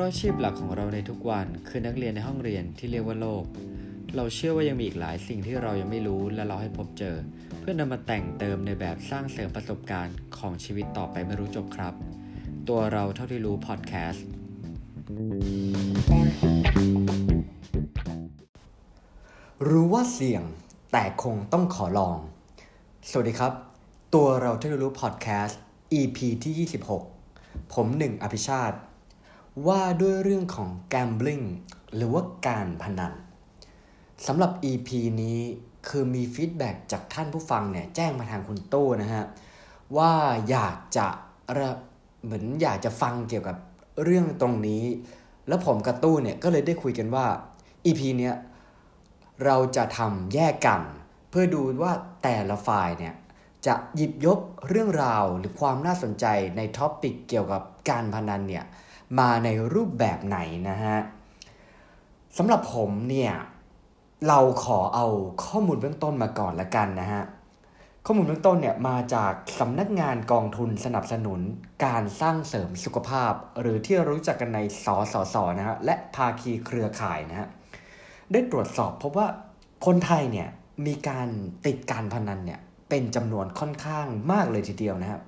ราะอาชีพหลักของเราในทุกวันคือนักเรียนในห้องเรียนที่เรียกว่าโลก เราเชื่อว่ายังมีอีกหลายสิ่งที่เรายังไม่รู้และเราให้พบเจอ เพื่อนำมาแต่งเติมในแบบสร้างเสริมประสบการณ์ของชีวิตต่อไปไม่รู้จบครับ ตัวเราเท่าที่รู้พอดแคสต์รู้ว่าเสี่ยงแต่คงต้องขอลอง สวัสดีครับ ตัวเราที่รู้พอดแคสต์ EP ที่ 26 ผมหนึ่งอภิชาติ ว่าด้วยเรื่องของ gambling หรือว่าการพนันสำหรับ EP นี้คือมีฟีดแบ็จากท่านผู้ฟังเนี่ยแจ้งมาทางคุณตู้นะฮะ ว่าอยากจะระเหมือนอยากจะฟังเกี่ยวกับเรื่องตรงนี้ แล้วผมกับตู้เนี่ยก็เลยได้คุยกันว่า EP เนี้ยเราจะทำแยกกัน เพื่อดูว่าแต่ละฝ่ายเนี่ยจะหยิบยกเรื่องราวหรือความน่าสนใจในท็อปิกเกี่ยวกับการพนันเนี่ย มาในรูปแบบไหนนะฮะสำหรับผมเนี่ยเราขอเอาข้อมูลเบื้องต้นมาก่อนละกันนะฮะข้อมูลเบื้องต้นเนี่ยมาจากสำนักงานกองทุนสนับสนุนการสร้างเสริมสุขภาพ หรือที่รู้จักกันในสสสนะฮะและภาคีเครือข่ายนะฮะได้ตรวจสอบพบว่าคนไทยเนี่ยมีการติดการพนันเนี่ยเป็นจำนวนค่อนข้างมากเลยทีเดียวนะครับ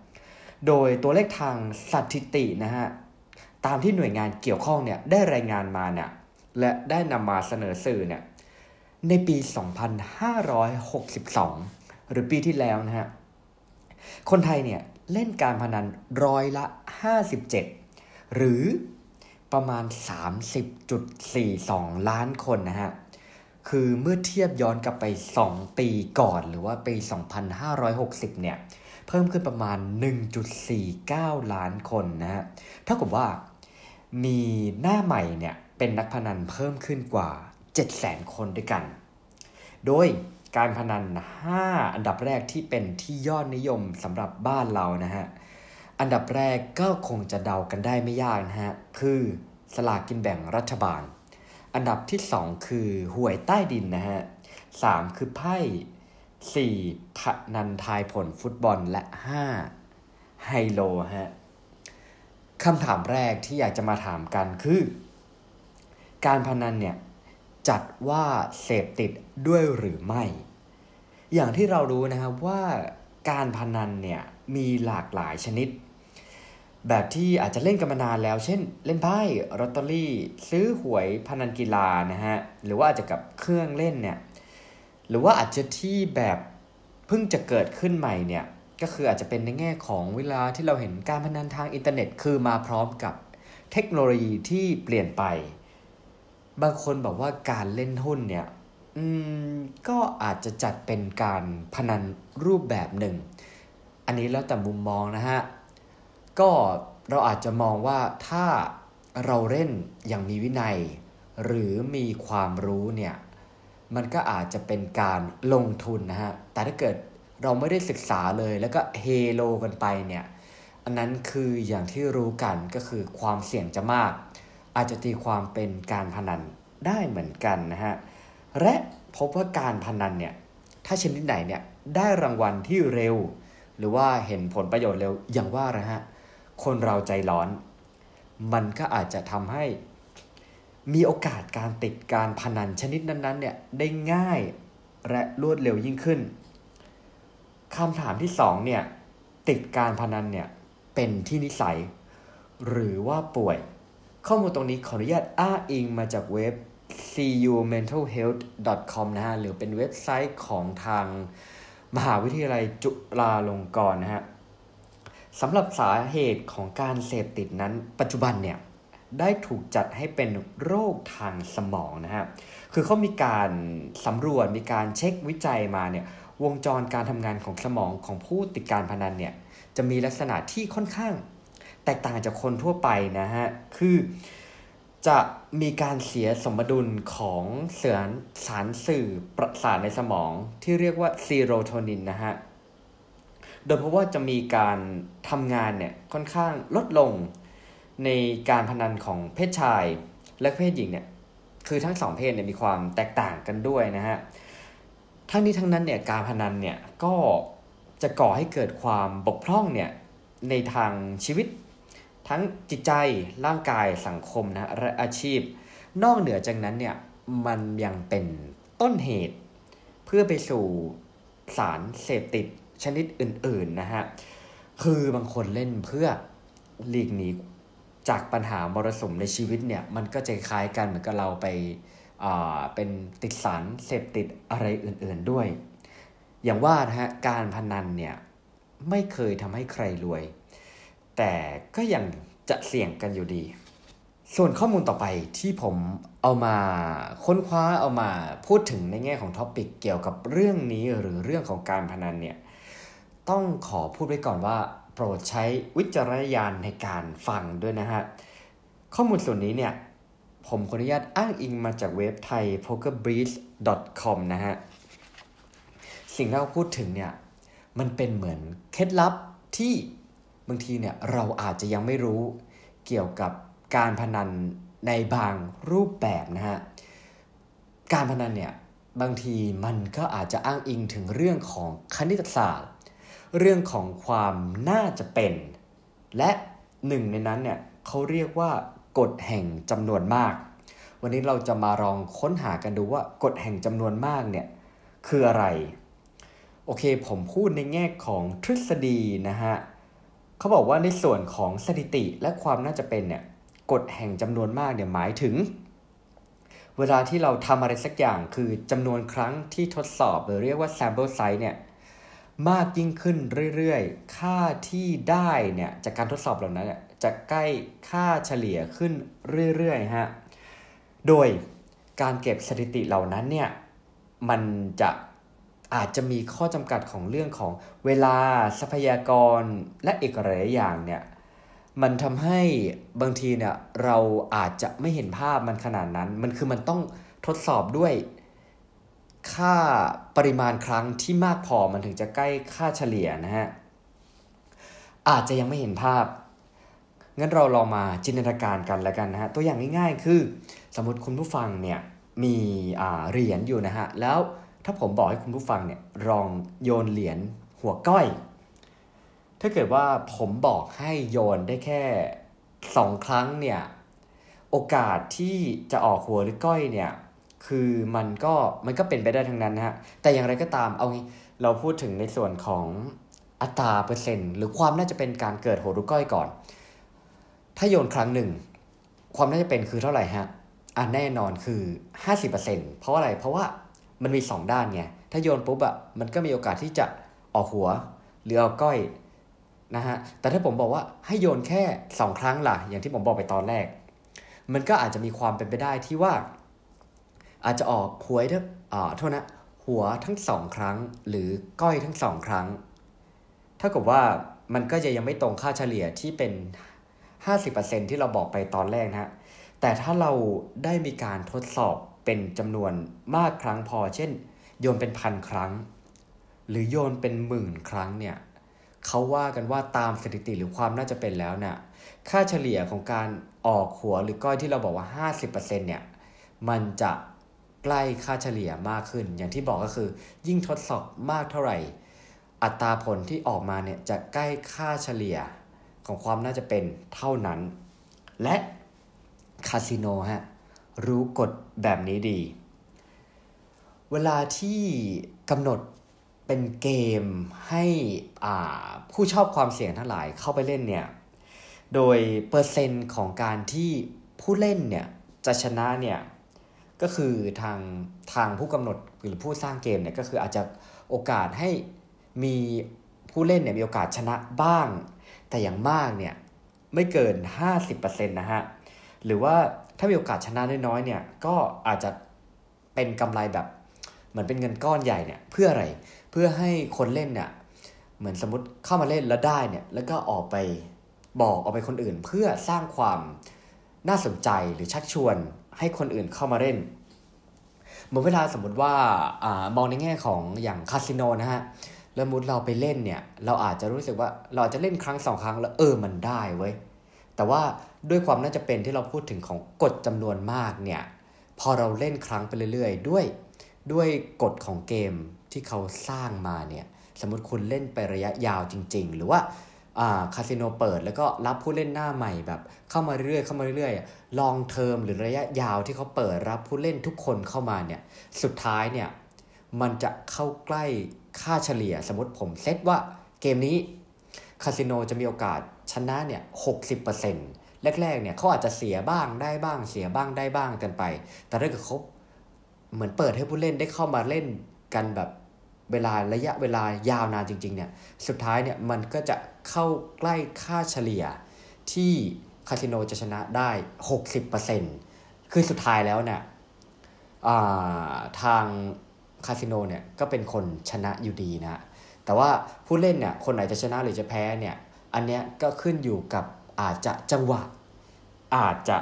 โดยตัวเลขทางสถิตินะฮะ ตามที่หน่วยงานเกี่ยวข้องเนี่ยได้รายงานมาเนี่ยและได้นำมาเสนอสื่อเนี่ยในปี 2562 หรือปีที่แล้วนะฮะ คนไทยเนี่ยเล่นการพนันร้อยละ 57 หรือประมาณ 30.42 ล้านคนนะฮะ คือเมื่อเทียบย้อนกลับไป 2 ปีก่อนหรือว่าปี 2560 เนี่ย เพิ่มขึ้นประมาณ 1.49 ล้านคนนะฮะ เท่ากับว่า มีหน้าใหม่เนี่ยเป็นนักพนันเพิ่มขึ้นกว่า 700,000 คนด้วยกัน โดยการพนัน 5 อันดับแรกที่เป็นที่ยอดนิยมสำหรับบ้านเรานะฮะ อันดับแรกก็คงจะเดากันได้ไม่ยากนะฮะ คือสลากกินแบ่งรัฐบาล อันดับที่ 2 คือหวยใต้ดินนะฮะ 3 คือไพ่ 4 พนันทายผลฟุตบอลและ 5 ไฮโลฮะ คำถามแรกที่อยากจะมาถามกันคือ การพนันเนี่ยจัดว่าเสพติดด้วยหรือไม่ อย่างที่เรารู้นะครับว่าการพนันเนี่ยมีหลากหลายชนิด แบบที่อาจจะเล่นกันมานานแล้ว เช่น เล่นไพ่ลอตเตอรี่ ซื้อหวยพนันกีฬานะฮะหรือว่าอาจจะกับเครื่องเล่นเนี่ยหรือว่าอาจจะที่แบบเพิ่งจะเกิดขึ้นใหม่เนี่ย ก็คืออาจจะเป็นในแง่ของเวลาที่เราเห็นการพนันทางอินเทอร์เน็ต คือมาพร้อมกับเทคโนโลยีที่เปลี่ยนไป บางคนบอกว่าการเล่นหุ้นเนี่ยอืมก็อาจจะจัดเป็นการพนันรูปแบบหนึ่ง อันนี้แล้วแต่มุมมองนะฮะ ก็เราอาจจะมองว่าถ้าเราเล่นอย่างมีวินัย หรือมีความรู้เนี่ย มันก็อาจจะเป็นการลงทุนนะฮะ แต่ถ้าเกิด เราไม่ได้ศึกษาเลยแล้วก็เฮโลกันไปเนี่ยอันนั้นคืออย่างที่รู้กันก็คือความเสี่ยงจะมาก อาจจะตีความเป็นการพนันได้เหมือนกันนะฮะและพบว่าการพนันเนี่ยถ้าชนิดไหนเนี่ยได้รางวัลที่เร็ว หรือว่าเห็นผลประโยชน์เร็วอย่างว่านะฮะคนเราใจร้อน มันก็อาจจะทำให้มีโอกาสการติดการพนันชนิดนั้นๆเนี่ยได้ง่ายและรวดเร็วยิ่งขึ้น คำถามที่สองเนี่ยติดการพนันเนี่ยเป็นที่นิสัย หรือว่าป่วย ข้อมูลตรงนี้ขออนุญาตอ้างอิงมาจากเว็บ cumentalhealth.com นะฮะหรือเป็นเว็บไซต์ของทางมหาวิทยาลัยจุฬาลงกรณ์นะฮะสำหรับสาเหตุของการเสพติดนั้น ปัจจุบันเนี่ยได้ถูกจัดให้เป็นโรคทางสมองนะฮะ คือเขามีการสำรวจมีการเช็ควิจัยมาเนี่ย วงจรการทำงานของสมองของผู้ติดการพนันเนี่ยจะมีลักษณะที่ค่อนข้าง แตกต่างจากคนทั่วไปนะฮะ คือจะมีการเสียสมดุลของเสือนสารสื่อประสาทในสมองที่เรียกว่าซีโรโทนินนะฮะ โดยเพราะว่าจะมีการทำงานเนี่ยค่อนข้างลดลงในการพนันของเพศชายและเพศหญิงเนี่ย คือทั้งสองเพศเนี่ยมีความแตกต่างกันด้วยนะฮะ ทั้งนี้ทั้งนั้นเนี่ยการพนันเนี่ยก็จะก่อให้เกิดความบกพร่องเนี่ยในทางชีวิต ทั้งจิตใจร่างกายสังคมนะและอาชีพ นอกเหนือจากนั้นเนี่ยมันยังเป็นต้นเหตุเพื่อไปสู่สารเสพติดชนิดอื่นๆนะฮะคือบางคนเล่นเพื่อหลีกหนีจากปัญหามรสุมในชีวิตเนี่ยมันก็จะคล้ายกันเหมือนกับเราไป เป็นติดสารเสพติดอะไรอื่นๆด้วย อย่างว่านะฮะการพนันเนี่ยไม่เคยทำให้ใครรวย แต่ก็ยังจะเสี่ยงกันอยู่ดี ส่วนข้อมูลต่อไปที่ผมเอามาค้นคว้าเอามาพูดถึงในแง่ของท็อปิกเกี่ยวกับเรื่องนี้หรือเรื่องของการพนันเนี่ยต้องขอพูดไว้ก่อนว่า โปรดใช้วิจารณญาณในการฟังด้วยนะฮะ ข้อมูลส่วนนี้เนี่ย ผมขออนุญาตอ้างอิงมาจากเว็บไทย pokerbreeze.com นะฮะ สิ่งที่เราพูดถึงเนี่ย มันเป็นเหมือนเคล็ดลับที่บางทีเนี่ยเราอาจจะยังไม่รู้เกี่ยวกับการพนันในบางรูปแบบนะฮะ การพนันเนี่ยบางทีมันก็อาจจะอ้างอิงถึงเรื่องของคณิตศาสตร์ เรื่องของความน่าจะเป็น และหนึ่งในนั้นเนี่ยเขาเรียกว่า กฎแห่งจำนวนมาก วันนี้เราจะมาลองค้นหากันดูว่ากฎแห่งจำนวนมากเนี่ยคืออะไร โอเคผมพูดในแง่ของทฤษฎีนะฮะเขาบอกว่าในส่วนของสถิติและความน่าจะเป็นเนี่ยกฎแห่งจำนวนมากเนี่ยหมายถึง เวลาที่เราทำอะไรสักอย่างคือจำนวนครั้งที่ทดสอบหรือเรียกว่า sample size เนี่ยมากยิ่งขึ้นเรื่อยๆ ค่าที่ได้เนี่ยจากการทดสอบเหล่านั้น จะใกล้ค่าเฉลี่ยขึ้นเรื่อยๆฮะ โดยการเก็บสถิติเหล่านั้นเนี่ย มันจะอาจจะมีข้อจำกัดของเรื่องของเวลาทรัพยากรและอีกหลายอย่างเนี่ย มันทำให้บางทีเนี่ยเราอาจจะไม่เห็นภาพมันขนาดนั้น มันคือมันต้องทดสอบด้วยค่าปริมาณครั้งที่มากพอมันถึงจะใกล้ค่าเฉลี่ยนะฮะ อาจจะยังไม่เห็นภาพ งั้นเราลองมาจินตนาการกันแล้วกันนะฮะตัวอย่างง่าย ๆ คือ สมมติคุณผู้ฟังเนี่ยมีเหรียญอยู่นะฮะแล้วถ้าผมบอกให้คุณผู้ฟังเนี่ยลองโยนเหรียญหัวก้อย ถ้าเกิดว่าผมบอกให้โยนได้แค่สองครั้งเนี่ยโอกาสที่จะออกหัวหรือก้อยเนี่ยคือมันก็มันก็เป็นไปได้ทั้งนั้นนะฮะแต่อย่างไรก็ตามเอางี้เราพูดถึงในส่วนของอัตราเปอร์เซ็นต์ หรือความน่าจะเป็นการเกิดหัวหรือก้อยก่อน ถ้าโยนครั้งหนึ่ง ความน่าจะเป็นคือเท่าไหร่ฮะอะแน่นอนคือ 50%เพราะอะไรเพราะว่ามันมี 2 ด้านไงถ้าโยนปุ๊บอะมันก็มีโอกาสที่จะออกหัวหรือเอาก้อยนะฮะแต่ถ้าผมบอกว่าให้โยนแค่ 2 ครั้งล่ะ อย่างที่ผมบอกไปตอนแรก มันก็อาจจะมีความเป็นไปได้ที่ว่า อาจจะออกหวยทั้งอ่าโทษนะหัวทั้งสองครั้ง หรือก้อยทั้งสองครั้งเท่ากับว่ามันก็จะยังไม่ตรงค่าเฉลี่ยที่เป็น 50%ที่เราบอกไปตอนแรกนะฮะ แต่ถ้าเราได้มีการทดสอบเป็นจำนวนมากครั้งพอ เช่น โยนเป็นพันครั้ง หรือโยนเป็นหมื่นครั้งเนี่ยเขาว่ากันว่าตามสถิติหรือความน่าจะเป็นแล้วเนี่ยค่าเฉลี่ยของการออกหัวหรือก้อยที่เราบอกว่า 50%เนี่ยมันจะใกล้ค่าเฉลี่ยมากขึ้น อย่างที่บอกก็คือ ยิ่งทดสอบมากเท่าไหร่ อัตราผลที่ออกมาเนี่ยจะใกล้ค่าเฉลี่ย ของความน่าจะเป็นเท่านั้น และคาสิโนฮะรู้กฎแบบนี้ดี เวลาที่กำหนดเป็นเกมให้ผู้ชอบความเสี่ยงทั้งหลายเข้าไปเล่นเนี่ย โดยเปอร์เซ็นต์ของการที่ผู้เล่นเนี่ยจะชนะเนี่ยก็คือทางทางผู้กำหนดหรือผู้สร้างเกมเนี่ยก็คืออาจจะโอกาสให้มีผู้เล่นเนี่ยมีโอกาสชนะบ้าง แต่อย่างมากเนี่ยไม่เกิน 50%นะฮะ หรือว่าถ้ามีโอกาสชนะน้อยๆเนี่ยก็อาจจะเป็นกำไรแบบเหมือนเป็นเงินก้อนใหญ่เนี่ยเพื่ออะไร เพื่อให้คนเล่นเนี่ยเหมือนสมมติเข้ามาเล่นแล้วได้เนี่ยแล้วก็ออกไปบอกออกไปคนอื่น เพื่อสร้างความน่าสนใจหรือชักชวนให้คนอื่นเข้ามาเล่นเหมือนเวลาสมมติว่าอามองในแง่ของอย่างคาสิโนนะฮะ แล้วมุดเราไปเล่นเนี่ย เราอาจจะรู้สึกว่าเราจะเล่นครั้งสองครั้งแล้วเออมันได้เว้ยแต่ว่าด้วยความน่าจะเป็นที่เราพูดถึงของกฎจำนวนมากเนี่ย พอเราเล่นครั้งไปเรื่อยๆ ด้วย ด้วยกฎของเกมที่เขาสร้างมาเนี่ยสมมติคุณเล่นไประยะยาวจริง ๆ หรือว่าคาสิโนเปิดแล้วก็รับผู้เล่นหน้าใหม่แบบ เข้ามาเรื่อยๆเข้ามาเรื่อยๆลองเทอมหรือระยะยาวที่เขาเปิดรับผู้เล่นทุกคนเข้ามาเนี่ยสุดท้ายเนี่ยมันจะเข้าใกล้ ค่าเฉลี่ยสมมติผมเซตว่าเกมนี้คาสิโนจะมีโอกาสชนะเนี่ยหกสิบเปอร์เซ็นต์แรกๆเนี่ยเขาอาจจะเสียบ้างได้บ้าง เสียบ้างได้บ้างกันไป แต่ถ้าเกิดเขาเหมือนเปิดให้ผู้เล่นได้เข้ามาเล่นกันแบบเวลาระยะเวลายาวนานจริงๆเนี่ยสุดท้ายเนี่ยมันก็จะเข้าใกล้ค่าเฉลี่ยที่คาสิโนจะชนะได้ 60%คือสุดท้ายแล้วเนี่ยทาง คาสิโนเนี่ยก็เป็นคนชนะอยู่ดีนะ แต่ว่าผู้เล่นเนี่ยคนไหนจะชนะหรือจะแพ้เนี่ยอันเนี้ยก็ขึ้นอยู่กับอาจจะจังหวะ อาจจะ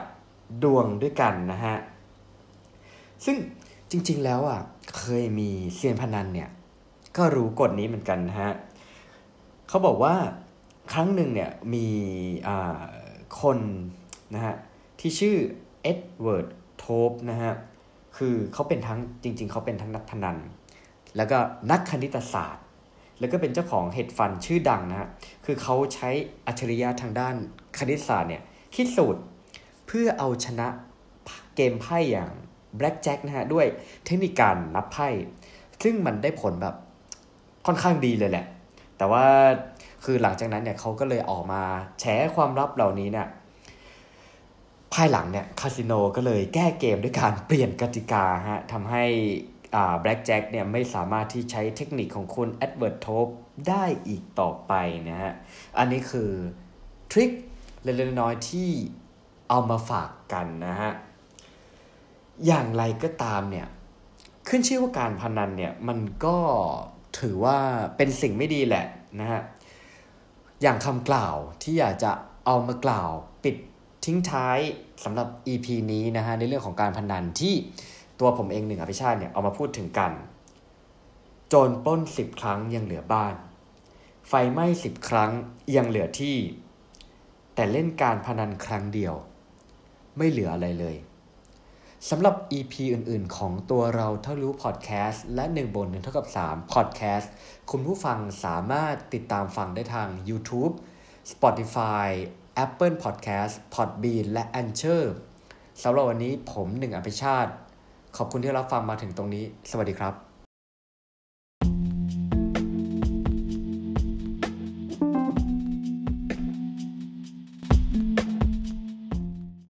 ดวงด้วยกันนะฮะ ซึ่งจริงๆแล้วอะเคยมีเซียนพนันเนี่ยก็รู้กฎนี้เหมือนกันนะฮะเขาบอกว่าครั้งหนึ่งเนี่ยมีคนนะฮะที่ชื่อ Edward Thorp นะฮะ คือเขาเป็นทั้งจริง ๆ เขาเป็นทั้งนักพนัน แล้วก็นักคณิตศาสตร์ แล้วก็เป็นเจ้าของ hedge fund ชื่อดังนะฮะคือเขาใช้อัจฉริยะทางด้านคณิตศาสตร์เนี่ยคิดสูตรเพื่อเอาชนะเกมไพ่อย่าง Black Jack นะฮะด้วยเทคนิคการนับไพ่ ซึ่งมันได้ผลแบบค่อนข้างดีเลยแหละ แต่ว่าคือหลังจากนั้นเนี่ยเขาก็เลยออกมาแฉความลับเหล่านี้เนี่ย ภายหลังเนี่ยคาสิโนก็เลยแก้เกมด้วยการเปลี่ยนกติกาฮะทำให้อ่า Black Jack เนี่ยไม่สามารถที่ใช้เทคนิคของคุณ Edward Thorp ได้อีกต่อไปนะฮะ อันนี้คือ trick เล็กๆน้อยๆที่เอามาฝากกันนะฮะ อย่างไรก็ตามเนี่ย ขึ้นชื่อว่าการพนันเนี่ย มันก็ถือว่าเป็นสิ่งไม่ดีแหละนะฮะ อย่างคำกล่าวที่อยากจะเอามากล่าวปิด ทิ้งท้ายสำหรับ EP นี้นะฮะในเรื่องของการพนันที่ตัวผมเองหนึ่งอภิชาติเนี่ยเอามาพูดถึงกัน โจรปล้นสิบครั้งยังเหลือบ้าน ไฟไหม้สิบครั้งยังเหลือที่ แต่เล่นการพนันครั้งเดียว ไม่เหลืออะไรเลยสำหรับ EP อื่น ๆ ของตัวเราเท่ารู้พอดแคสต์และ1บน1เท่ากับ3พอดแคสต์คุณผู้ฟังสามารถติดตามฟังได้ทาง YouTube Spotify Apple Podcast Podbean และ Anchor สำหรับวันนี้ผมหนึ่งอภิชาติ ขอบคุณที่รับฟังมาถึงตรงนี้ สวัสดีครับ